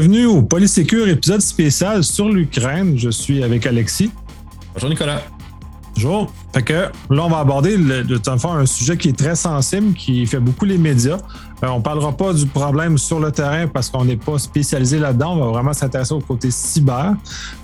bienvenue au Polysécure épisode spécial sur l'Ukraine. Je suis avec Alexis. Bonjour Nicolas. Bonjour. Fait que là, on va aborder de un sujet qui est très sensible, qui fait beaucoup les médias. On euh, on parlera pas du problème sur le terrain parce qu'on n'est pas spécialisé là-dedans. On va vraiment s'intéresser au côté cyber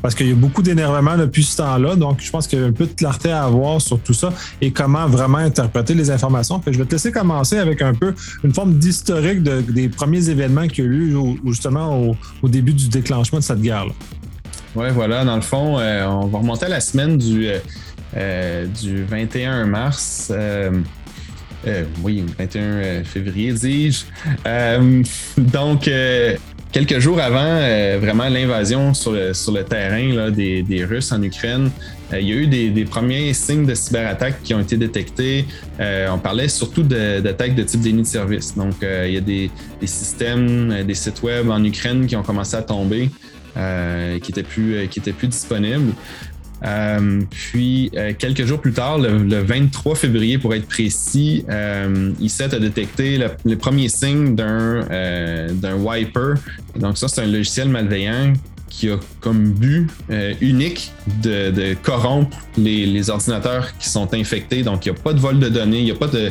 parce qu'il y a beaucoup d'énervement depuis ce temps-là. Donc, je pense qu'il y a un peu de clarté à avoir sur tout ça et comment vraiment interpréter les informations. Je vais te laisser commencer avec un peu une forme d'historique des premiers événements qui ont eu lieu justement au, début du déclenchement de cette guerre-là. Oui, voilà. Dans le fond, euh, on va remonter à la semaine du. Euh, euh, du 21 mars. Euh, euh, oui, 21 février, dis-je. donc, quelques jours avant vraiment l'invasion sur le, terrain des, Russes en Ukraine, il y a eu des, premiers signes de cyberattaque qui ont été détectés. on parlait surtout d'attaques de, type déni de service. Donc, il y a des, systèmes, des sites web en Ukraine qui ont commencé à tomber, qui n'étaient plus, qui étaient plus disponibles. Euh, puis, euh, quelques jours plus tard, le, 23 février pour être précis, euh, ISET a détecté le, premier signe d'un d'un wiper. Donc ça, c'est un logiciel malveillant qui a comme but euh, unique de, corrompre les, ordinateurs qui sont infectés. Donc, il n'y a pas de vol de données, il n'y a pas de,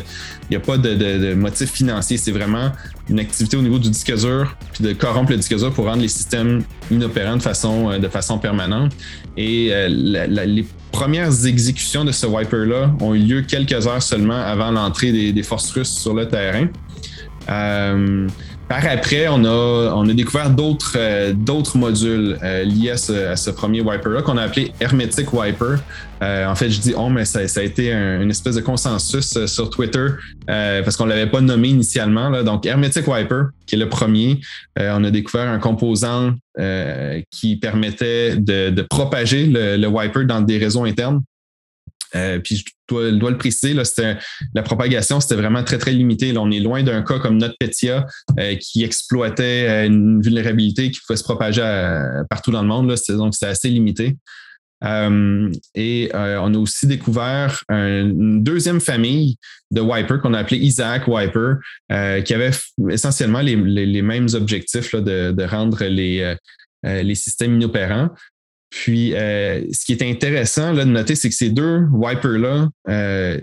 il a pas de, motif financier. C'est vraiment une activité au niveau du disque dur, puis de corrompre le disque pour rendre les systèmes inopérants de façon, euh, de façon permanente. Et euh, les premières exécutions de ce wiper-là ont eu lieu quelques heures seulement avant l'entrée des, des, forces russes sur le terrain. Par après, on a, on a découvert d'autres euh, modules euh, liés à ce, premier wiper-là qu'on a appelé Hermetic Wiper. Euh, en fait, je dis oh, mais ça, a été une espèce de consensus sur Twitter parce qu'on l'avait pas nommé initialement. Donc, Hermetic Wiper, qui est le premier, on a découvert un composant qui permettait de, de propager le wiper dans des réseaux internes. Euh, puis je dois, le préciser, la propagation, c'était vraiment très, très limité. On est loin d'un cas comme NotPetya euh, qui exploitait euh, une vulnérabilité qui pouvait se propager partout dans le monde. Donc, c'était assez limité. et on a aussi découvert une deuxième famille de Wiper qu'on a appelé Isaac Wiper, qui avait essentiellement les, mêmes objectifs de, rendre les systèmes inopérants. Puis, euh, ce qui est intéressant là, de noter, c'est que ces deux wipers-là euh,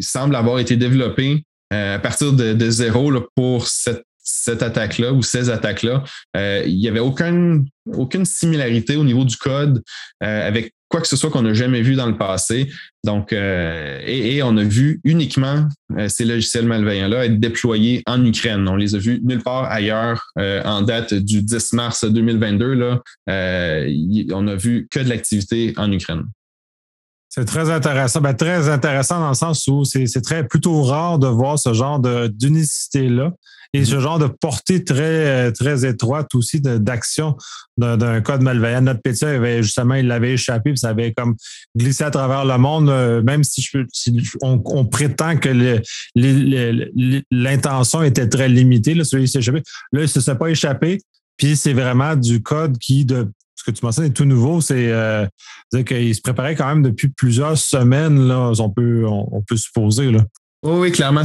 semblent avoir été développés euh, à partir de, zéro pour cette, attaque-là ou ces attaques-là. il n'y avait aucune, aucune similarité au niveau du code avec quoi que ce soit qu'on n'a jamais vu dans le passé. Donc, euh, et, on a vu uniquement euh, ces logiciels malveillants-là être déployés en Ukraine. On les a vus nulle part ailleurs euh, en date du 10 mars 2022. Là, on a vu que de l'activité en Ukraine. C'est très intéressant. Ben, très intéressant dans le sens où c'est très plutôt rare de voir ce genre d'unicité-là. Et ce mhm. genre de portée très, très étroite aussi d'action d'un code malveillant. Notre avait justement, il l'avait échappé, puis ça avait comme glissé à travers le monde, euh, même si, je, on, prétend que l'intention était très limitée, là, celui s'est échappé. Là, il ne se pas échappé. Puis c'est vraiment du code qui, de ce que tu mentionnes, est tout nouveau. C'est euh, qu'il se préparait quand même depuis plusieurs semaines, là, on peut, on, peut supposer. Là. Oui, clairement,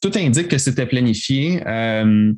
tout indique que c'était planifié. Euh,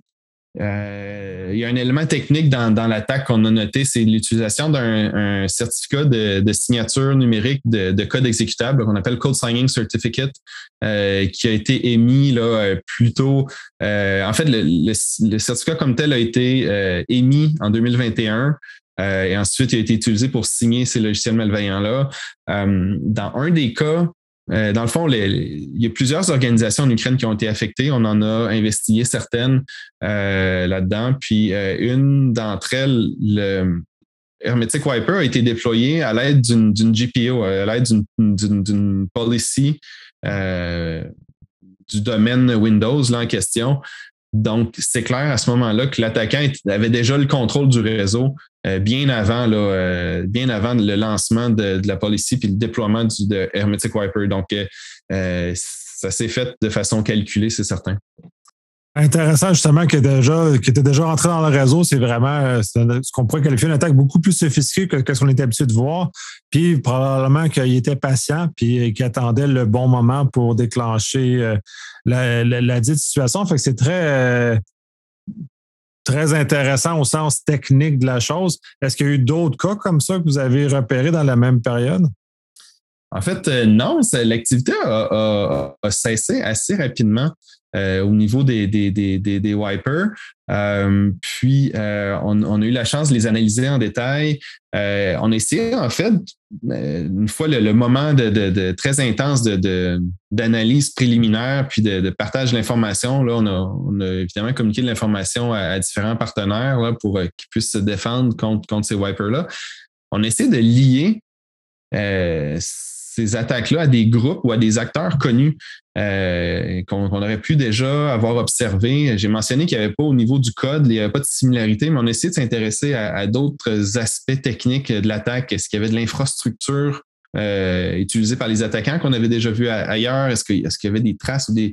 euh, il y a un élément technique dans, l'attaque qu'on a noté, c'est l'utilisation d'un certificat de, signature numérique de, code exécutable qu'on appelle Code Signing Certificate, euh, qui a été émis là plutôt. en fait, le, certificat comme tel a été émis en 2021. et ensuite, il a été utilisé pour signer ces logiciels malveillants-là. dans un des cas, euh, dans le fond, il y a plusieurs organisations en Ukraine qui ont été affectées. On en a investigué certaines euh, là-dedans. Puis euh, une d'entre elles, le Hermetic Wiper, a été déployé à l'aide d'une GPO, à l'aide d'une policy du domaine Windows là, en question. Donc, c'est clair à ce moment-là que l'attaquant avait déjà le contrôle du réseau euh, bien avant là, euh, bien avant le lancement de, la policy puis le déploiement du, de Hermetic Wiper. Donc, euh, ça s'est fait de façon calculée, c'est certain. Intéressant justement que déjà qui était déjà rentré dans le réseau, c'est vraiment ce qu'on pourrait qualifier une attaque beaucoup plus sophistiquée que, ce qu'on était habitué de voir. Puis probablement qu'il était patient puis qu'il attendait le bon moment pour déclencher la, la, dite situation. Fait que c'est très très intéressant au sens technique de la chose. Est-ce qu'il y a eu d'autres cas comme ça que vous avez repérés dans la même période? En fait, euh, non, l'activité a, cessé assez rapidement euh, au niveau des, des, wipers. Euh, puis, on, a eu la chance de les analyser en détail. on a essayé, en fait, une fois le, moment de, très intense d'analyse préliminaire puis de, partage de l'information, là, on a, évidemment communiqué de l'information à, différents partenaires là, pour qu'ils puissent se défendre contre, contre ces wipers-là. On essaie de lier ces attaques-là à des groupes ou à des acteurs connus euh, qu'on aurait pu déjà avoir observé. J'ai mentionné qu'il n'y avait pas au niveau du code, il n'y avait pas de similarité, mais on a essayé de s'intéresser à, d'autres aspects techniques de l'attaque. Est-ce qu'il y avait de l'infrastructure euh, utilisée par les attaquants qu'on avait déjà vu ailleurs? Est-ce qu'il y avait des traces ou des,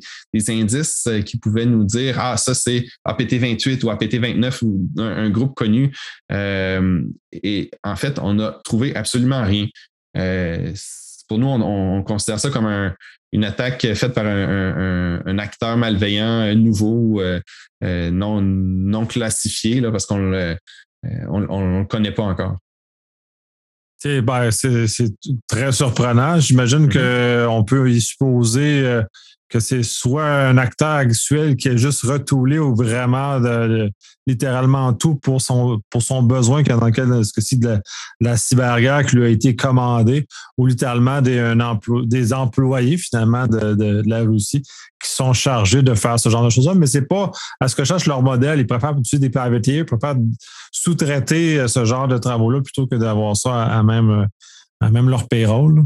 indices euh, qui pouvaient nous dire Ah, ça c'est APT28 ou APT29 ou un, groupe connu? et en fait, on n'a trouvé absolument rien pour nous, on, considère ça comme une attaque faite par un, acteur malveillant nouveau, euh, euh, non, non classifié, là, parce qu'on ne le connaît pas encore. Ben, c'est très surprenant. J'imagine mm-hmm. qu'on peut y supposer euh, que c'est soit un acteur actuel qui est juste retoulé ou vraiment de, littéralement tout pour son pour son besoin dans lequel ce que de la, cyberguerre qui lui a été commandée ou littéralement des, un des employés finalement de, la Russie qui sont chargés de faire ce genre de choses-là. Mais c'est pas à ce que cherche leur modèle. Ils préfèrent utiliser des privateers, ils préfèrent sous-traiter ce genre de travaux-là plutôt que d'avoir ça à même, à même leur payroll.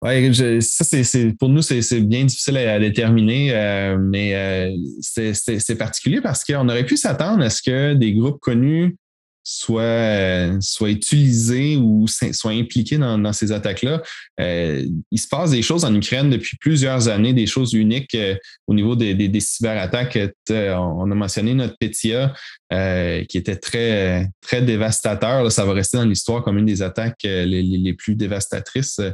Oui, ça, c'est, pour nous, c'est, bien difficile à, déterminer, euh, mais euh, c'est, particulier parce qu'on aurait pu s'attendre à ce que des groupes connus soient, euh, soient utilisés ou soient impliqués dans, ces attaques-là. il se passe des choses en Ukraine depuis plusieurs années, des choses uniques au niveau des, des, cyberattaques. On a mentionné notre PETIA qui était très, très dévastateur. Ça va rester dans l'histoire comme une des attaques les, plus dévastatrices euh,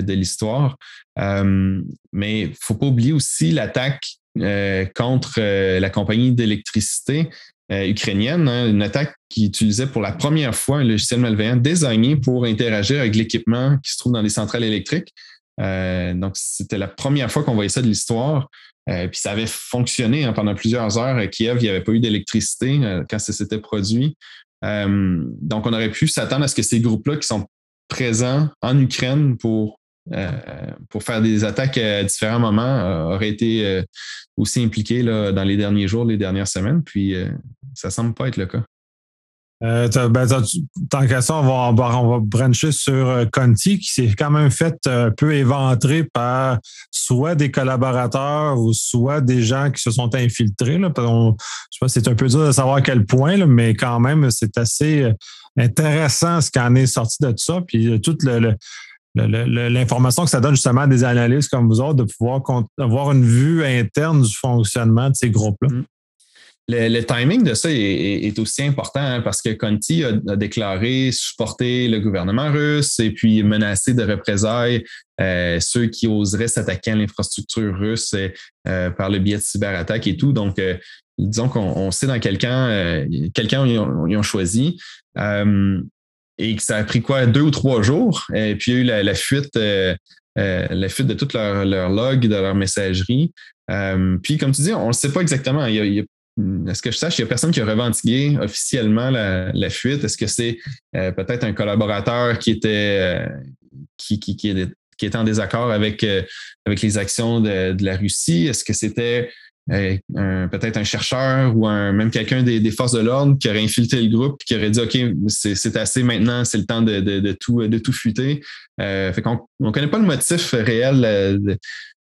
de l'histoire. Euh, mais il ne faut pas oublier aussi l'attaque euh, contre la compagnie d'électricité ukrainienne, hein, une attaque qui utilisait pour la première fois un logiciel malveillant désigné pour interagir avec l'équipement qui se trouve dans les centrales électriques. donc, c'était la première fois qu'on voyait ça de l'histoire. puis ça avait fonctionné hein, pendant plusieurs heures à Kiev. Il n'y avait pas eu d'électricité quand ça s'était produit. donc, on aurait pu s'attendre à ce que ces groupes-là qui sont présents en Ukraine pour euh, pour faire des attaques à différents moments euh, aurait été euh, aussi impliqué là, dans les derniers jours, les dernières semaines. Puis ça semble pas être le cas. Ben, tant qu'à ça, on va, on va brancher sur Conti, qui s'est quand même fait un peu éventrer par soit des collaborateurs ou soit des gens qui se sont infiltrés. Là. je sais pas, c'est un peu dur de savoir à quel point, mais quand même, c'est assez intéressant ce qui en est sorti de ça. Puis tout le l'information que ça donne justement à des analystes comme vous autres de pouvoir avoir une vue interne du fonctionnement de ces groupes-là. Mm. Le, timing de ça est, aussi important hein, parce que Conti a, déclaré supporter le gouvernement russe et puis menacer de représailles euh, ceux qui oseraient s'attaquer à l'infrastructure russe euh, par le biais de cyberattaques et tout. Donc, euh, disons qu'on sait dans quel camp, quelqu'un ils, ils, ont choisi et que ça a pris quoi, deux ou trois jours? Et puis il y a eu la, fuite, euh, euh, la fuite de toute leur, leur log, de leur messagerie. Euh, puis comme tu dis, on ne sait pas exactement. Il y a, ce que je sache, il n'y a personne qui a revendiqué officiellement la, fuite. Est-ce que c'est peut-être un collaborateur qui était qui, qui, était en désaccord avec, avec les actions de, de la Russie? Est-ce que c'était peut-être un chercheur ou un, même quelqu'un des, forces de l'ordre qui aurait infiltré le groupe et qui aurait dit OK, c'est assez maintenant, c'est le temps de, tout, de tout fuiter. Euh, fait qu'on ne connaît pas le motif réel euh,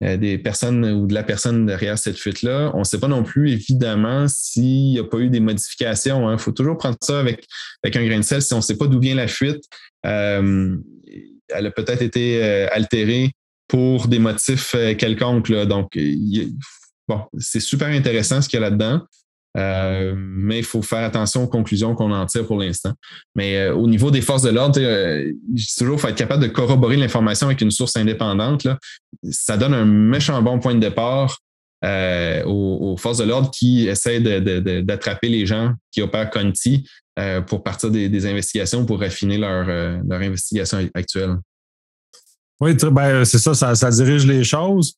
euh, des personnes ou de la personne derrière cette fuite-là. On ne sait pas non plus, évidemment, s'il n'y a pas eu des modifications. Il hein. faut toujours prendre ça avec, avec un grain de sel. Si on ne sait pas d'où vient la fuite, elle a peut-être été altérée pour des motifs quelconques. Là. Donc, il bon, c'est super intéressant ce qu'il y a là-dedans. Euh, mais il faut faire attention aux conclusions qu'on en tire pour l'instant. Mais euh, au niveau des forces de l'ordre, euh, toujours, il faut être capable de corroborer l'information avec une source indépendante. Là. Ça donne un méchant bon point de départ aux, forces de l'ordre qui essaient d'attraper les gens qui opèrent Conti pour partir des, investigations, pour affiner leur, leur investigation actuelle. Oui, ben, c'est ça, ça, dirige les choses.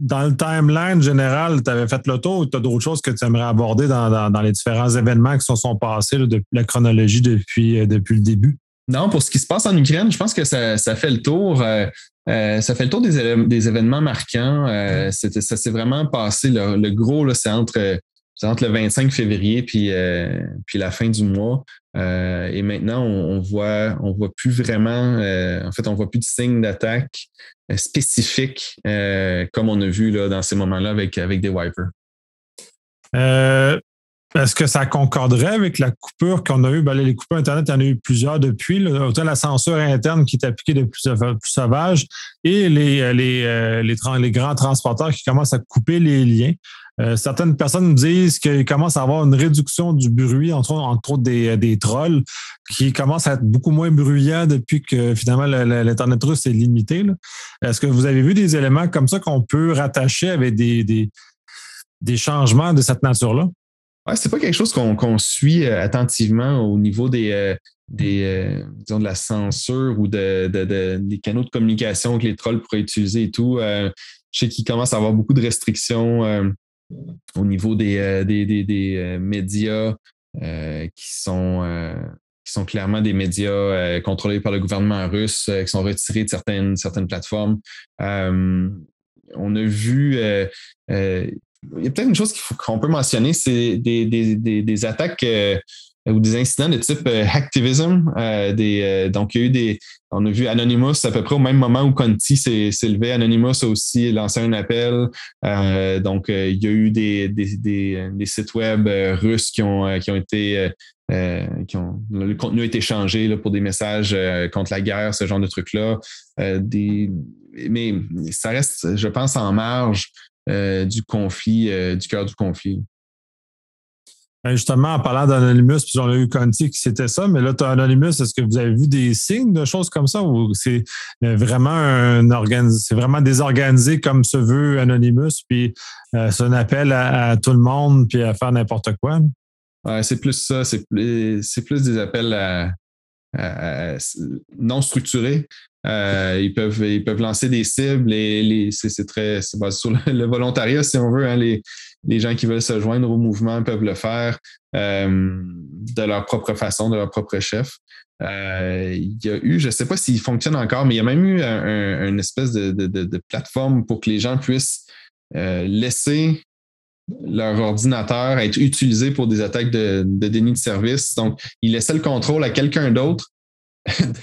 Dans le timeline général, tu avais fait le tour ou tu as d'autres choses que tu aimerais aborder dans, les différents événements qui se sont passés, la chronologie depuis, depuis le début? Non, pour ce qui se passe en Ukraine, je pense que ça, fait le tour. Euh, euh, ça fait le tour des, événements marquants. Euh, ça s'est vraiment passé. Le, gros, c'est entre, entre, le 25 février puis, puis la fin du mois. et maintenant, on, voit, on voit plus vraiment, en fait, on voit plus de signes d'attaque spécifiques comme on a vu là, dans ces moments-là avec, avec des wipers. Est-ce que ça concorderait avec la coupure qu'on a eue? Ben, les coupures Internet, il y en a eu plusieurs depuis. Autant la censure interne qui est appliquée de plus, plus sauvage et les, euh, les, euh, les, les, grands transporteurs qui commencent à couper les liens. Euh, certaines personnes disent qu'il commence à avoir une réduction du bruit, entre, entre autres des, des trolls, qui commencent à être beaucoup moins bruyants depuis que finalement l'Internet russe est limité. Est-ce que vous avez vu des éléments comme ça qu'on peut rattacher avec des, des, des changements de cette nature-là? Ouais, c'est pas quelque chose qu'on suit euh, attentivement au niveau des, euh, des euh, disons de la censure ou de, des canaux de communication que les trolls pourraient utiliser et tout. je sais qu'il commence à avoir beaucoup de restrictions au niveau des, des, médias qui sont qui sont clairement des médias contrôlés par le gouvernement russe, qui sont retirés de certaines, certaines plateformes. on a vu il y a peut-être une chose qu'on peut mentionner, c'est des, attaques euh, ou des incidents de type euh, hacktivism. Euh, des, donc, il y a eu des. On a vu Anonymous à peu près au même moment où Conti s'est levé. Anonymous a aussi lancé un appel. donc, il y a eu des, sites web russes qui ont, été. le contenu a été changé pour des messages contre la guerre, ce genre de trucs-là. mais ça reste, je pense, en marge euh, du conflit, euh, du cœur du conflit. Ben, justement, en parlant d'Anonymous, puis on a eu Conti qui c'était ça, mais là, tu as Anonymous, est-ce que vous avez vu des signes de choses comme ça ou c'est euh, vraiment un c'est vraiment désorganisé comme se veut Anonymous, puis c'est un appel à, tout le monde, puis à faire n'importe quoi? c'est plus ça, c'est plus, plus des appels à, non structurés. Euh, ils, peuvent, ils peuvent lancer des cibles et c'est très basé sur le, volontariat, si on veut. Hein, les, les, gens qui veulent se joindre au mouvement peuvent le faire euh, de leur propre façon, de leur propre chef. Euh, il y a eu, je ne sais pas s'il fonctionne encore, mais il y a même eu une espèce de, de, de, plateforme pour que les gens puissent laisser leur ordinateur être utilisé pour des attaques de déni de service. Donc, ils laissaient le contrôle à quelqu'un d'autre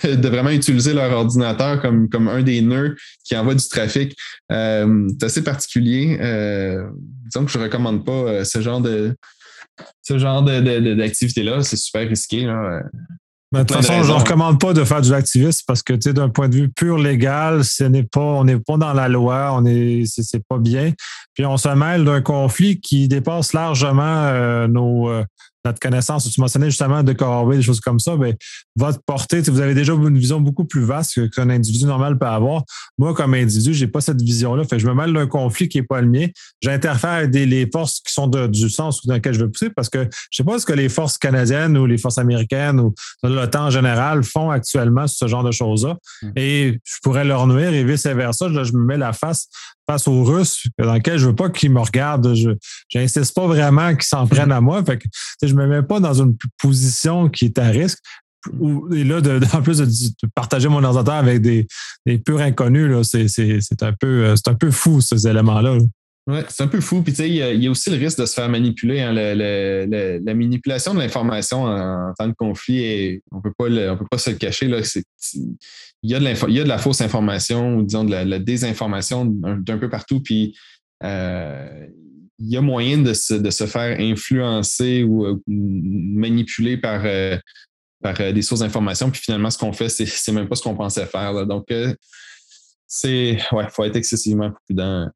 de, vraiment utiliser leur ordinateur comme, comme un des nœuds qui envoie du trafic. Euh, c'est assez particulier. Euh, disons que je ne recommande pas euh, ce genre de ce genre d'activité-là. C'est super risqué. Là. de toute façon, je ne recommande pas de faire du activisme parce que d'un point de vue pur légal, ce n'est pas, on n'est pas dans la loi, on est, c'est, pas bien. Puis on se mêle d'un conflit qui dépasse largement nos, notre connaissance, tu mentionnais justement de corroborer des choses comme ça, mais ben, votre portée, vous avez déjà une vision beaucoup plus vaste qu'un individu normal peut avoir. Moi, comme individu, je n'ai pas cette vision-là. Fait je me mêle d'un conflit qui n'est pas le mien. J'interfère avec les forces qui sont du sens dans lequel je veux pousser parce que je ne sais pas ce que les forces canadiennes ou les forces américaines ou l'OTAN en général font actuellement sur ce genre de choses-là. Mmh. Et je pourrais leur nuire et vice-versa. je me mets la face face aux Russes, dans lequel je veux pas qu'ils me regardent. Je n'insiste pas vraiment qu'ils s'en prennent à moi. Fait que, je me mets pas dans une position qui est à risque. Et là, en plus de, partager mon ordinateur avec des, purs inconnus, c'est un, peu, un peu fou, ces éléments-là. C'est un peu fou. Puis, il y, a aussi le risque de se faire manipuler. Hein, la manipulation de l'information en, temps de conflit, et on on peut pas se le cacher. Là, il y, a de il y a de la fausse information ou disons de la, désinformation d'un peu partout. Puis euh, il y a moyen de se, de se faire influencer ou, manipuler par, euh, par euh, des sources d'information. Puis finalement, ce qu'on fait, c'est même pas ce qu'on pensait faire. Donc, c'est ouais, faut être excessivement prudent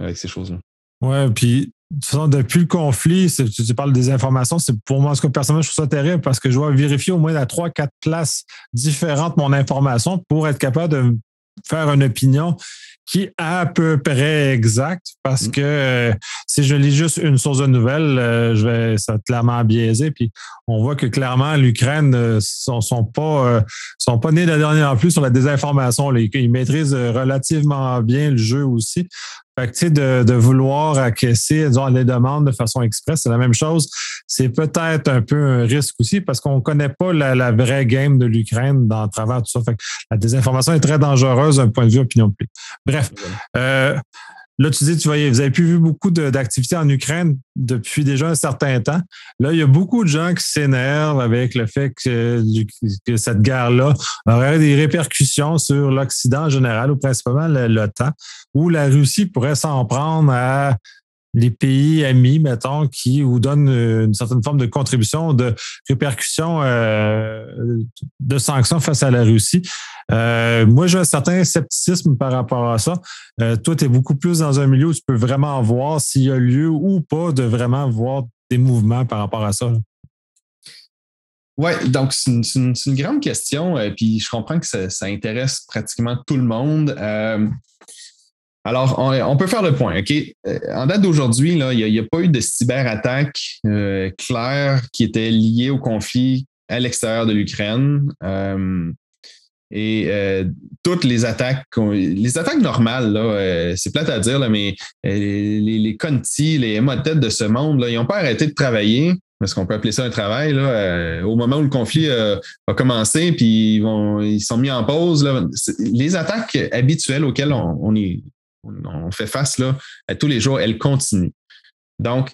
avec ces choses-là. Ouais, puis de toute façon, depuis le conflit, tu, parles des informations, c'est pour moi, ce que personnellement, je trouve ça terrible parce que je dois vérifier au moins à trois, quatre places différentes mon information pour être capable de faire une opinion qui est à peu près exact parce mm. que euh, si je lis juste une source de nouvelles, euh, je vais ça clairement biaisé. Puis on voit que clairement l'Ukraine euh, sont, sont pas sont pas nés de la dernière plus sur la désinformation. Ils maîtrisent relativement bien le jeu aussi. Fait de, de vouloir acquiescer disons, les demandes de façon express, c'est la même chose. C'est peut-être un peu un risque aussi parce qu'on ne connaît pas la, vraie game de l'Ukraine dans travers tout ça. Fait la désinformation est très dangereuse d'un point de vue opinion publique. Bref. Euh, Là, tu dis, tu voyez, vous avez pu vu beaucoup d'activités en Ukraine depuis déjà un certain temps. Là, il y a beaucoup de gens qui s'énervent avec le fait que, cette guerre-là aurait des répercussions sur l'Occident en général, ou principalement l'OTAN, où la Russie pourrait s'en prendre à les pays amis, mettons, qui vous donnent une certaine forme de contribution, de répercussion euh, de sanctions face à la Russie. Euh, moi, j'ai un certain scepticisme par rapport à ça. Euh, toi, tu es beaucoup plus dans un milieu où tu peux vraiment voir s'il y a lieu ou pas de vraiment voir des mouvements par rapport à ça. Oui, donc c'est une, grande question, puis je comprends que ça, intéresse pratiquement tout le monde. Alors, on, peut faire le point, OK? Euh, en date d'aujourd'hui, il n'y a, pas eu de cyberattaque euh, claire qui était liée au conflit à l'extérieur de l'Ukraine. Euh, et toutes les attaques, les attaques normales, c'est plate à dire, mais les, les Conti, les Emotet de ce monde, ils n'ont pas arrêté de travailler parce qu'on peut appeler ça un travail, au moment où le conflit a commencé, puis ils, sont mis en pause. Les attaques habituelles auxquelles on, est, on fait face là, à tous les jours, elle continue. Donc,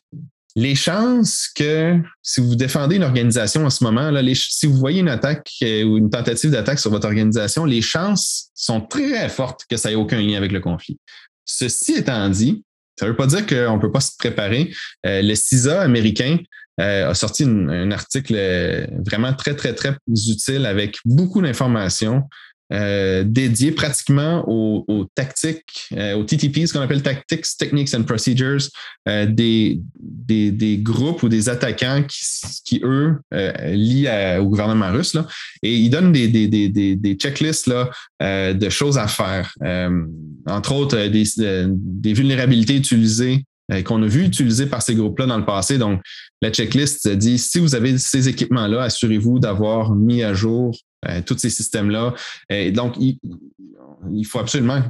les chances que si vous défendez une organisation en ce moment, là, si vous voyez une attaque euh, ou une tentative d'attaque sur votre organisation, les chances sont très fortes que ça ait aucun lien avec le conflit. Ceci étant dit, ça ne veut pas dire qu'on ne peut pas se préparer. Euh, le CISA américain euh, a sorti un article vraiment très, très, très utile avec beaucoup d'informations euh, dédié pratiquement aux, tactiques, euh, aux TTP, ce qu'on appelle Tactics, Techniques and Procedures, euh, des, des, groupes ou des attaquants qui, eux, lient au gouvernement russe. Là, et ils donnent des, des checklists là, de choses à faire. entre autres, des, vulnérabilités utilisées qu'on a vu utilisées par ces groupes-là dans le passé. Donc, la checklist dit si vous avez ces équipements-là, assurez-vous d'avoir mis à jour euh, tous ces systèmes-là. Et donc, il, faut absolument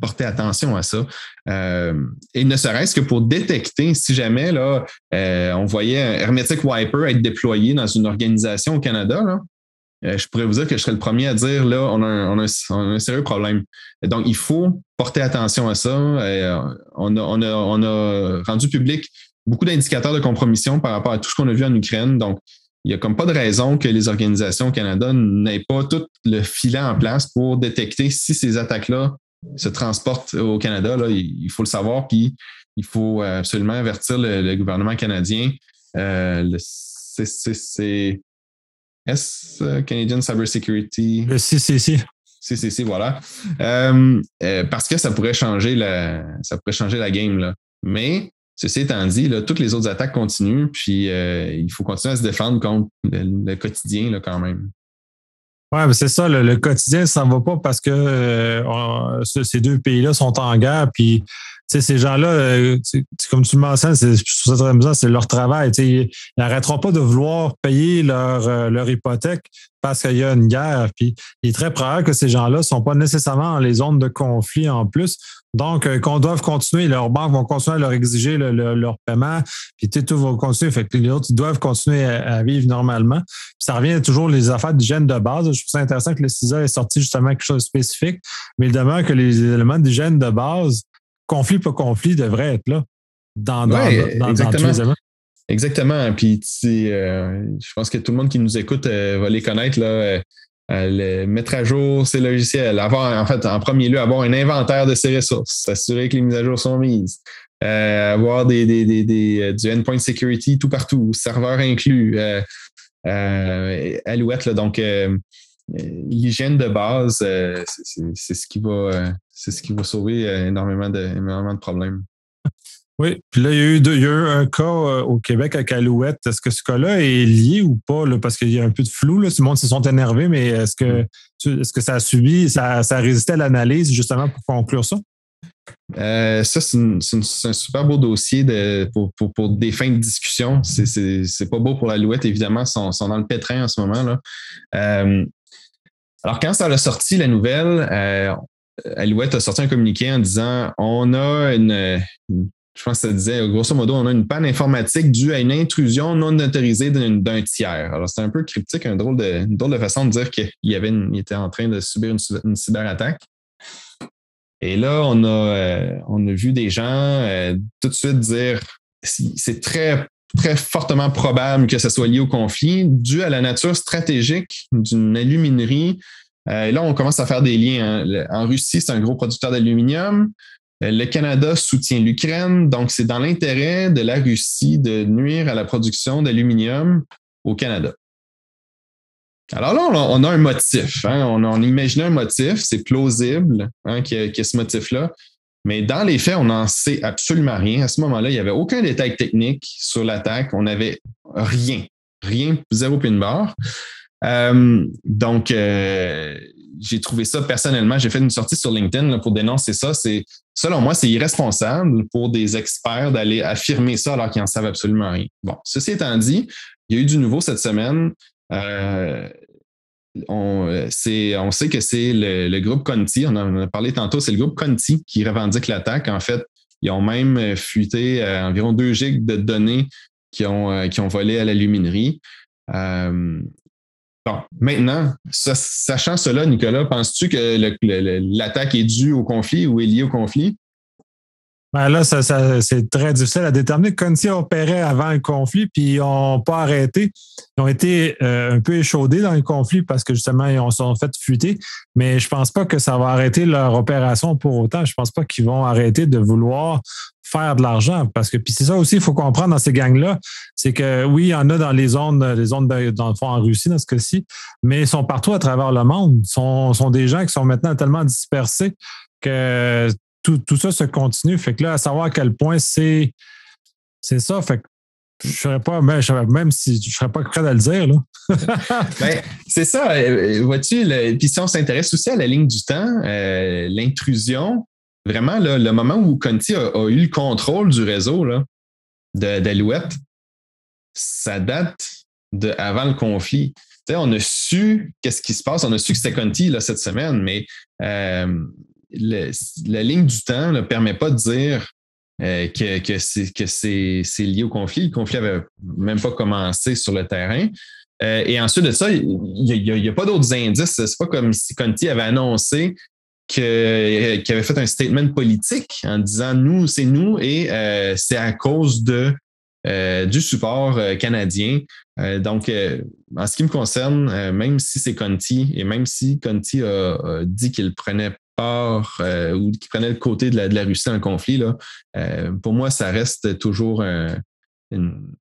porter attention à ça. Euh, et ne serait-ce que pour détecter si jamais là, euh, on voyait un Hermetic Wiper être déployé dans une organisation au Canada, je pourrais vous dire que je serais le premier à dire là, on a un, sérieux problème. donc, il faut porter attention à ça. on, a, on, a, rendu public beaucoup d'indicateurs de compromission par rapport à tout ce qu'on a vu en Ukraine. Donc, il n'y a comme pas de raison que les organisations au Canada n'aient pas tout le filet en place pour détecter si ces attaques-là se transportent au Canada. Là, il faut le savoir, puis il faut absolument avertir le, gouvernement canadien. Euh, le CCC, S, Canadian Cybersecurity. Le CCC. CCC, voilà. Euh, euh, parce que ça pourrait changer la, ça pourrait changer la game. Là. Mais Ceci étant dit, là, toutes les autres attaques continuent, puis euh, il faut continuer à se défendre contre le, quotidien là, quand même. Oui, c'est ça, le, quotidien, ça ne va pas parce que euh, ces deux pays-là sont en guerre, puis ces gens-là, euh, comme tu le mentionnes, c'est, c'est leur travail. Ils n'arrêteront pas de vouloir payer leur, leur hypothèque parce qu'il y a une guerre. Puis il est très probable que ces gens-là ne sont pas nécessairement dans les zones de conflit en plus. Donc, euh, qu'on doive continuer, leurs banques vont continuer à leur exiger leur paiement, puis tout va continuer. Fait que les autres, ils doivent continuer à, vivre normalement. Puis ça revient toujours les affaires d'hygiène de base. Je trouve ça intéressant que le CISA ait sorti justement quelque chose de spécifique, mais il demeure que les éléments d'hygiène de base, conflit pas conflit, devraient être là dans, dans, exactement. Exactement. Puis, euh, je pense que tout le monde qui nous écoute euh, va les connaître. Là, euh, mettre à jour ses logiciels, avoir, en fait, en premier lieu, avoir un inventaire de ses ressources, s'assurer que les mises à jour sont mises, euh, avoir des, des, des, des, euh, du endpoint security tout partout, serveur inclus, euh, alouette. Là, donc, l'hygiène de base, c'est ce qui va c'est ce qui va sauver énormément de, énormément de problèmes. Oui, puis là, il y, a eu il y a eu un cas euh, au Québec avec Alouette. Est-ce que ce cas-là est lié ou pas? Là, parce qu'il y a un peu de flou. Là. Tout le monde se sont énervés, mais est-ce que, est-ce que ça a subi, ça, ça a résisté à l'analyse justement pour conclure ça? Euh, ça, c'est un super beau dossier de, pour, pour, pour, des fins de discussion. C'est pas beau pour l'Alouette, évidemment. Ils sont, sont, dans le pétrin en ce moment. Là. Euh, alors, quand ça a sorti, la nouvelle, euh, Alouette a sorti un communiqué en disant on a une, je pense que ça disait, grosso modo, on a une panne informatique due à une intrusion non autorisée d'un tiers. Alors, c'est un peu cryptique, une drôle de façon de dire qu'il était en train de subir une, cyberattaque. Et là, on a, euh, on a vu des gens euh, tout de suite dire c'est très, très fortement probable que ce soit lié au conflit, dû à la nature stratégique d'une aluminerie. Euh, là, on commence à faire des liens. Hein. En Russie, c'est un gros producteur d'aluminium. Euh, le Canada soutient l'Ukraine, donc c'est dans l'intérêt de la Russie de nuire à la production d'aluminium au Canada. Alors là, on a, un motif. Hein. On, a, imaginé un motif, c'est plausible hein, qu'il y, ait ce motif-là. Mais dans les faits, on n'en sait absolument rien. À ce moment-là, il n'y avait aucun détail technique sur l'attaque. On n'avait rien. Rien, zéro pin bar. Euh, donc, euh, j'ai trouvé ça personnellement. J'ai fait une sortie sur LinkedIn pour dénoncer ça. C'est selon moi, c'est irresponsable pour des experts d'aller affirmer ça alors qu'ils n'en savent absolument rien. Bon, ceci étant dit, il y a eu du nouveau cette semaine. Euh, on, sait que c'est le, groupe Conti, on en a parlé tantôt, c'est le groupe Conti qui revendique l'attaque. En fait, ils ont même fuité environ 2 gigs de données qui ont, qui ont volé à la luminerie. Bon, maintenant, sachant cela, Nicolas, penses-tu que l'attaque est due au conflit ou est liée au conflit? Ben là, c'est très difficile à déterminer. Conti opérait avant le conflit, puis ils n'ont pas arrêté. Ils ont été euh, un peu échaudés dans le conflit parce que justement, ils ont sont fait fuiter. Mais je ne pense pas que ça va arrêter leur opération pour autant. Je ne pense pas qu'ils vont arrêter de vouloir faire de l'argent. Parce que, puis c'est ça aussi, il faut comprendre dans ces gangs-là, c'est que oui, il y en a dans les zones, les zones dans le fond en Russie, dans ce cas-ci, mais ils sont partout à travers le monde. Ce sont, sont des gens qui sont maintenant tellement dispersés que tout, ça se continue. Fait que là, à savoir à quel point c'est c'est ça. Fait que je serais pas, même, même si je serais pas prêt à le dire. ben, c'est ça. Euh, vois-tu, puis si on s'intéresse aussi à la ligne du temps, euh, l'intrusion, vraiment, le moment où Conti a, eu le contrôle du réseau d'Alouette, ça date de avant le conflit. on a su qu'est-ce qui se passe, on a su que c'était Conti là, cette semaine, mais euh, la ligne du temps ne permet pas de dire euh, que, que c'est lié au conflit. Le conflit n'avait même pas commencé sur le terrain. Euh, et ensuite de ça, il n'y a, pas d'autres indices. C'est pas comme si Conti avait annoncé euh, qu'il avait fait un statement politique en disant nous, c'est nous et c'est à cause de du support canadien. donc, en ce qui me concerne, même si c'est Conti et même si Conti a dit qu'il prenait euh, ou qui prenait le côté de la, de la Russie le conflit, là, euh, pour moi, ça reste toujours une,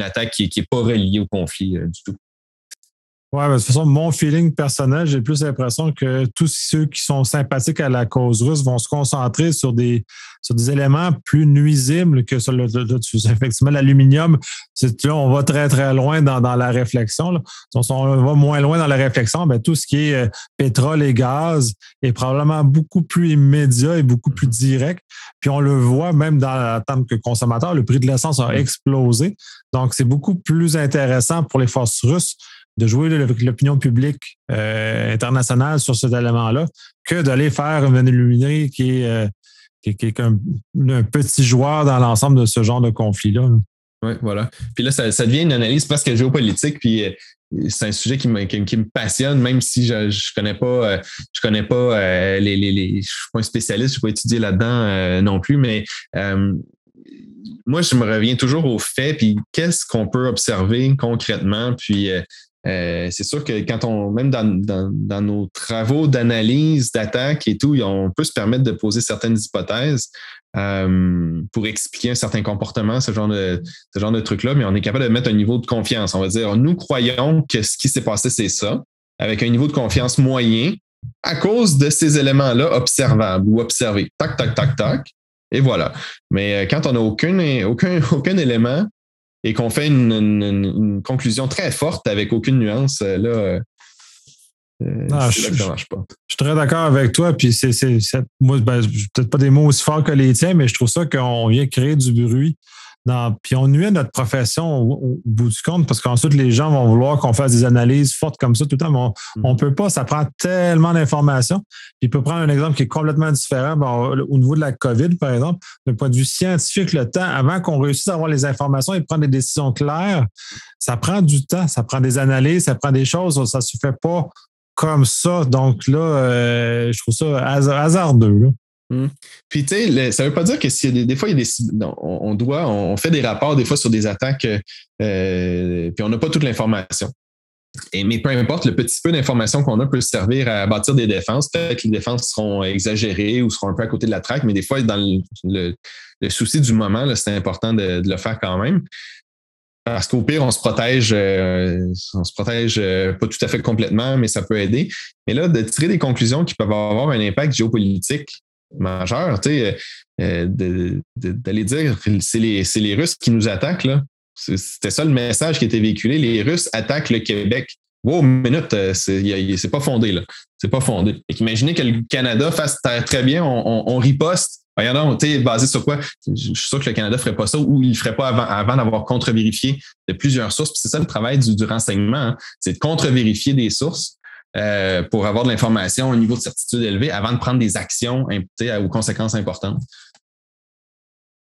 attaque qui n'est pas reliée au conflit euh, du tout. Oui, de toute façon, mon feeling personnel, j'ai plus l'impression que tous ceux qui sont sympathiques à la cause russe vont se concentrer sur des, sur des éléments plus nuisibles que sur le, effectivement l'aluminium. On va très, très loin dans, dans la réflexion. Là. Si on va moins loin dans la réflexion, ben, tout ce qui est euh, pétrole et gaz est probablement beaucoup plus immédiat et beaucoup plus direct. Puis on le voit même dans la tant que consommateur, le prix de l'essence a explosé. Donc, c'est beaucoup plus intéressant pour les forces russes de jouer avec l'opinion publique euh, internationale sur cet élément-là que d'aller faire une luminerie qui est, euh, qui, est un, petit joueur dans l'ensemble de ce genre de conflit-là. Oui, voilà. Puis là, ça, devient une analyse presque géopolitique, puis euh, c'est un sujet qui me, qui, me, passionne, même si je ne connais pas, je connais pas les, les, Je suis pas un spécialiste, je ne suis pas étudié là-dedans non plus, mais moi, je me reviens toujours au fait, puis qu'est-ce qu'on peut observer concrètement, puis euh, c'est sûr que quand on, même dans, nos travaux d'analyse, d'attaque et tout, on peut se permettre de poser certaines hypothèses euh, pour expliquer un certain comportement, ce genre de, truc-là, mais on est capable de mettre un niveau de confiance. On va dire, nous croyons que ce qui s'est passé, c'est ça, avec un niveau de confiance moyen à cause de ces éléments-là observables ou observés. Tac, tac, tac, tac. Et voilà. Mais quand on n'a aucun élément et qu'on fait une, conclusion très forte avec aucune nuance, là, non, je, Je suis très d'accord avec toi. Puis c'est, moi, ben, peut-être pas des mots aussi forts que les tiens, mais je trouve ça qu'on vient créer du bruit. Puis on nuit à notre profession au, bout du compte parce qu'ensuite les gens vont vouloir qu'on fasse des analyses fortes comme ça tout le temps, mais on ne mm-hmm. peut pas, ça prend tellement d'informations. Il peut prendre un exemple qui est complètement différent au niveau de la COVID, par exemple, d'un point de vue scientifique, le temps, avant qu'on réussisse à avoir les informations et prendre des décisions claires, ça prend du temps, ça prend des analyses, ça prend des choses, ça ne se fait pas comme ça. Donc là, euh, je trouve ça hasardeux. Hmm. Puis, tu sais, ça veut pas dire que des, fois, il y a des, on, doit, on fait des rapports des fois sur des attaques, euh, puis on n'a pas toute l'information. Mais peu importe, le petit peu d'information qu'on a peut servir à bâtir des défenses. Peut-être que les défenses seront exagérées ou seront un peu à côté de la traque, mais des fois, dans le, souci du moment, c'est important de, le faire quand même. Parce qu'au pire, on se protège, euh, on se protège euh, pas tout à fait complètement, mais ça peut aider. Mais là, de tirer des conclusions qui peuvent avoir un impact géopolitique majeur, tu sais, euh, d'aller dire c'est les, les, Russes qui nous attaquent, là. C'était ça le message qui était véhiculé. Les Russes attaquent le Québec. Wow, minute, c'est pas fondé, là. C'est pas fondé. Imaginez que le Canada fasse très bien, on, on riposte Voyons tu basé sur quoi? Je suis sûr que le Canada ferait pas ça ou il ne ferait pas avant, d'avoir contre-vérifié de plusieurs sources. C'est ça le travail du, renseignement, hein. c'est de contre-vérifier des sources euh, pour avoir de l'information au niveau de certitude élevé avant de prendre des actions aux conséquences importantes.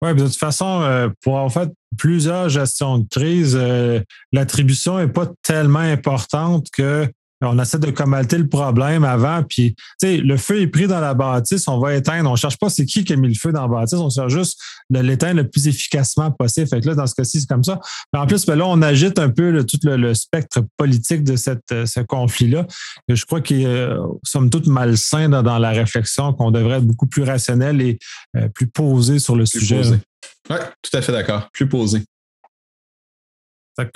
Oui, de toute façon, euh, pour avoir fait plusieurs gestions de crise, euh, l'attribution n'est pas tellement importante que on essaie de commenter le problème avant, puis le feu est pris dans la bâtisse, on va éteindre. On ne cherche pas c'est qui qui a mis le feu dans la bâtisse, on cherche juste de l'éteindre le plus efficacement possible. Fait que là, dans ce cas-ci, c'est comme ça. Mais en plus, ben là, on agite un peu tout le, spectre politique de cette, euh, ce conflit-là. Je crois qu'il est, euh, somme toute, malsain dans, la réflexion, qu'on devrait être beaucoup plus rationnel et euh, plus posé sur le sujet. Oui, tout à fait d'accord. Plus posé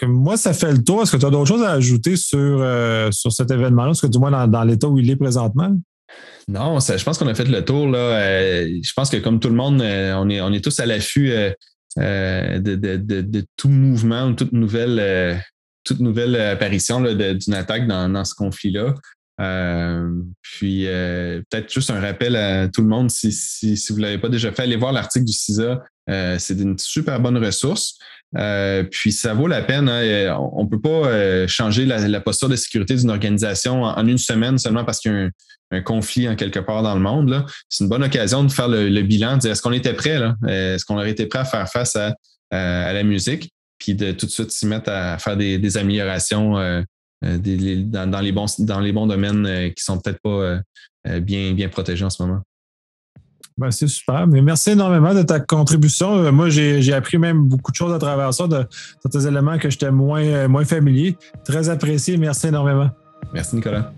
moi, ça fait le tour. Est-ce que tu as d'autres choses à ajouter sur, euh, sur cet événement-là? Est-ce que du moins dans, l'état où il est présentement? Non, je pense qu'on a fait le tour. Là. Euh, je pense que comme tout le monde, euh, on, est, on est tous à l'affût de, tout mouvement, toute nouvelle, toute nouvelle apparition d'une attaque dans, ce conflit-là. puis peut-être juste un rappel à tout le monde, si, si, si vous ne l'avez pas déjà fait, allez voir l'article du CISA. C'est une super bonne ressource. Euh, puis ça vaut la peine. Hein. On ne peut pas euh, changer la, posture de sécurité d'une organisation en, une semaine seulement parce qu'il y a un, conflit en quelque part dans le monde. C'est une bonne occasion de faire le, bilan, de dire est-ce qu'on était prêt? Euh, est-ce qu'on aurait été prêt à faire face à, la musique? Puis de tout de suite s'y mettre à faire des, améliorations dans, les bons, dans les bons domaines qui sont peut-être pas bien, bien protégés en ce moment. Ben, c'est super. Merci énormément de ta contribution. Euh, moi, j'ai appris même beaucoup de choses à travers ça, de certains éléments que j'étais moins, moins familier. Très apprécié. Merci énormément. Merci, Nicolas.